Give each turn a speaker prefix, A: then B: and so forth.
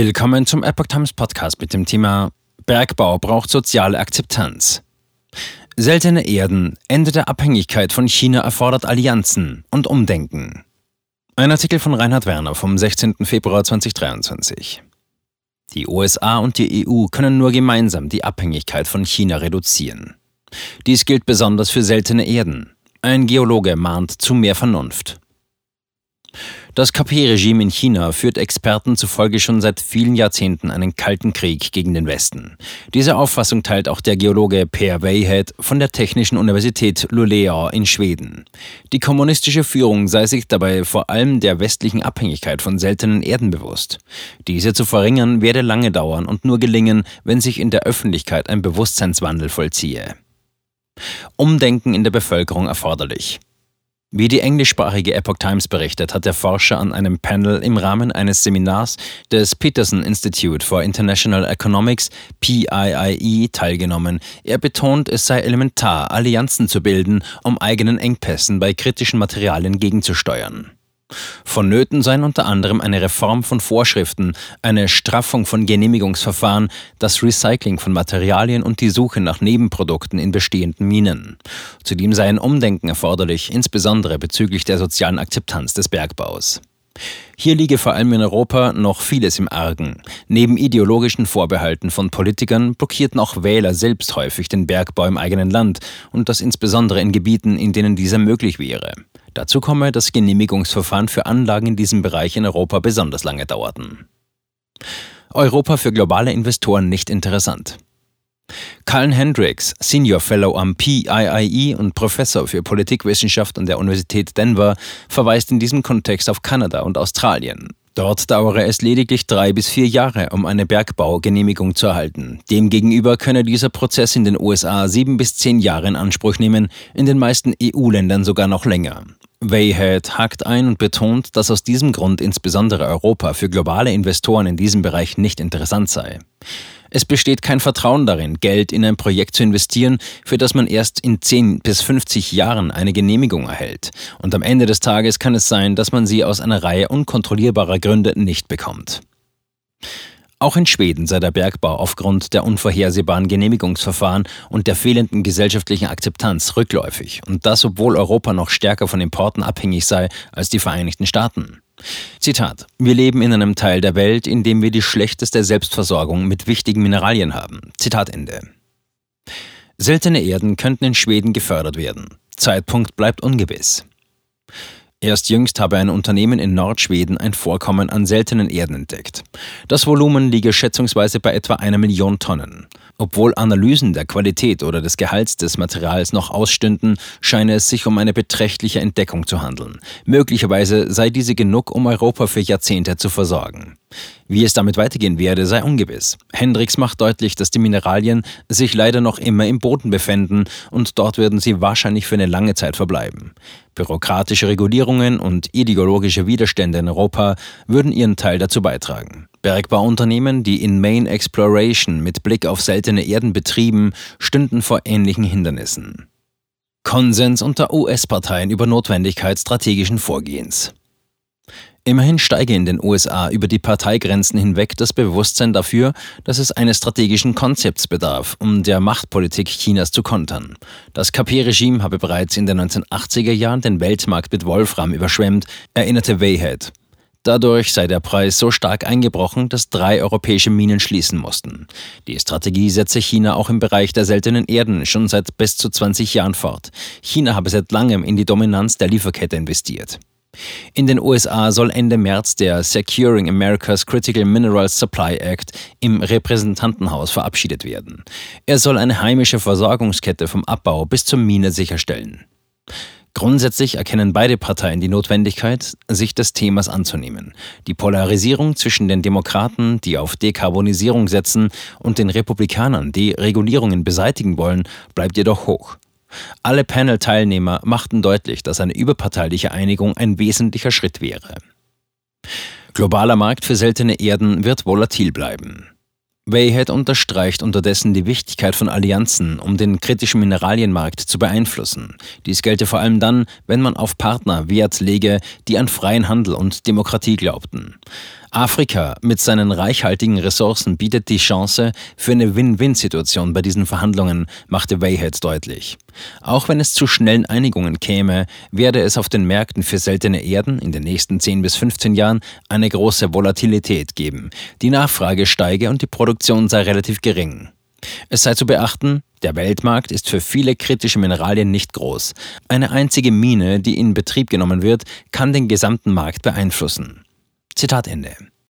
A: Willkommen zum Epoch Times Podcast mit dem Thema Bergbau braucht soziale Akzeptanz. Seltene Erden, Ende der Abhängigkeit von China erfordert Allianzen und Umdenken. Ein Artikel von Reinhard Werner vom 16. Februar 2023. Die USA und die EU können nur gemeinsam die Abhängigkeit von China reduzieren. Dies gilt besonders für seltene Erden. Ein Geologe mahnt zu mehr Vernunft. Das KP-Regime in China führt Experten zufolge schon seit vielen Jahrzehnten einen kalten Krieg gegen den Westen. Diese Auffassung teilt auch der Geologe Per Weihead von der Technischen Universität Luleå in Schweden. Die kommunistische Führung sei sich dabei vor allem der westlichen Abhängigkeit von seltenen Erden bewusst. Diese zu verringern werde lange dauern und nur gelingen, wenn sich in der Öffentlichkeit ein Bewusstseinswandel vollziehe. Umdenken in der Bevölkerung erforderlich. Wie die englischsprachige Epoch Times berichtet, hat der Forscher an einem Panel im Rahmen eines Seminars des Peterson Institute for International Economics PIIE teilgenommen. Er betont, es sei elementar, Allianzen zu bilden, um eigenen Engpässen bei kritischen Materialien gegenzusteuern. Vonnöten seien unter anderem eine Reform von Vorschriften, eine Straffung von Genehmigungsverfahren, das Recycling von Materialien und die Suche nach Nebenprodukten in bestehenden Minen. Zudem sei ein Umdenken erforderlich, insbesondere bezüglich der sozialen Akzeptanz des Bergbaus. Hier liege vor allem in Europa noch vieles im Argen. Neben ideologischen Vorbehalten von Politikern blockierten auch Wähler selbst häufig den Bergbau im eigenen Land und das insbesondere in Gebieten, in denen dieser möglich wäre. Dazu komme, dass Genehmigungsverfahren für Anlagen in diesem Bereich in Europa besonders lange dauerten. Europa für globale Investoren nicht interessant. Carl Hendricks, Senior Fellow am PIIE und Professor für Politikwissenschaft an der Universität Denver, verweist in diesem Kontext auf Kanada und Australien. Dort dauere es lediglich drei bis vier Jahre, um eine Bergbaugenehmigung zu erhalten. Demgegenüber könne dieser Prozess in den USA sieben bis zehn Jahre in Anspruch nehmen, in den meisten EU-Ländern sogar noch länger. Wayhead hakt ein und betont, dass aus diesem Grund insbesondere Europa für globale Investoren in diesem Bereich nicht interessant sei. Es besteht kein Vertrauen darin, Geld in ein Projekt zu investieren, für das man erst in 10 bis 50 Jahren eine Genehmigung erhält. Und am Ende des Tages kann es sein, dass man sie aus einer Reihe unkontrollierbarer Gründe nicht bekommt. Auch in Schweden sei der Bergbau aufgrund der unvorhersehbaren Genehmigungsverfahren und der fehlenden gesellschaftlichen Akzeptanz rückläufig, und das obwohl Europa noch stärker von Importen abhängig sei als die Vereinigten Staaten. Zitat. Wir leben in einem Teil der Welt, in dem wir die schlechteste Selbstversorgung mit wichtigen Mineralien haben. Zitat Ende. Seltene Erden könnten in Schweden gefördert werden. Zeitpunkt bleibt ungewiss. Erst jüngst habe ein Unternehmen in Nordschweden ein Vorkommen an seltenen Erden entdeckt. Das Volumen liege schätzungsweise bei etwa einer Million Tonnen. Obwohl Analysen der Qualität oder des Gehalts des Materials noch ausstünden, scheine es sich um eine beträchtliche Entdeckung zu handeln. Möglicherweise sei diese genug, um Europa für Jahrzehnte zu versorgen. Wie es damit weitergehen werde, sei ungewiss. Hendricks macht deutlich, dass die Mineralien sich leider noch immer im Boden befinden und dort würden sie wahrscheinlich für eine lange Zeit verbleiben. Bürokratische Regulierungen und ideologische Widerstände in Europa würden ihren Teil dazu beitragen. Bergbauunternehmen, die in Main Exploration mit Blick auf seltene Erden betrieben, stünden vor ähnlichen Hindernissen. Konsens unter US-Parteien über Notwendigkeit strategischen Vorgehens. Immerhin steige in den USA über die Parteigrenzen hinweg das Bewusstsein dafür, dass es eines strategischen Konzepts bedarf, um der Machtpolitik Chinas zu kontern. Das KP-Regime habe bereits in den 1980er Jahren den Weltmarkt mit Wolfram überschwemmt, erinnerte Wayhead. Dadurch sei der Preis so stark eingebrochen, dass drei europäische Minen schließen mussten. Die Strategie setze China auch im Bereich der seltenen Erden schon seit bis zu 20 Jahren fort. China habe seit langem in die Dominanz der Lieferkette investiert. In den USA soll Ende März der Securing America's Critical Minerals Supply Act im Repräsentantenhaus verabschiedet werden. Er soll eine heimische Versorgungskette vom Abbau bis zur Mine sicherstellen. Grundsätzlich erkennen beide Parteien die Notwendigkeit, sich des Themas anzunehmen. Die Polarisierung zwischen den Demokraten, die auf Dekarbonisierung setzen, und den Republikanern, die Regulierungen beseitigen wollen, bleibt jedoch hoch. Alle Panel-Teilnehmer machten deutlich, dass eine überparteiliche Einigung ein wesentlicher Schritt wäre. Globaler Markt für seltene Erden wird volatil bleiben. Wayhead unterstreicht unterdessen die Wichtigkeit von Allianzen, um den kritischen Mineralienmarkt zu beeinflussen. Dies gelte vor allem dann, wenn man auf Partner Wert lege, die an freien Handel und Demokratie glaubten. Afrika mit seinen reichhaltigen Ressourcen bietet die Chance für eine Win-Win-Situation bei diesen Verhandlungen, machte Wayhead deutlich. Auch wenn es zu schnellen Einigungen käme, werde es auf den Märkten für seltene Erden in den nächsten 10 bis 15 Jahren eine große Volatilität geben. Die Nachfrage steige und die Produktion sei relativ gering. Es sei zu beachten, der Weltmarkt ist für viele kritische Mineralien nicht groß. Eine einzige Mine, die in Betrieb genommen wird, kann den gesamten Markt beeinflussen. Zitat Ende.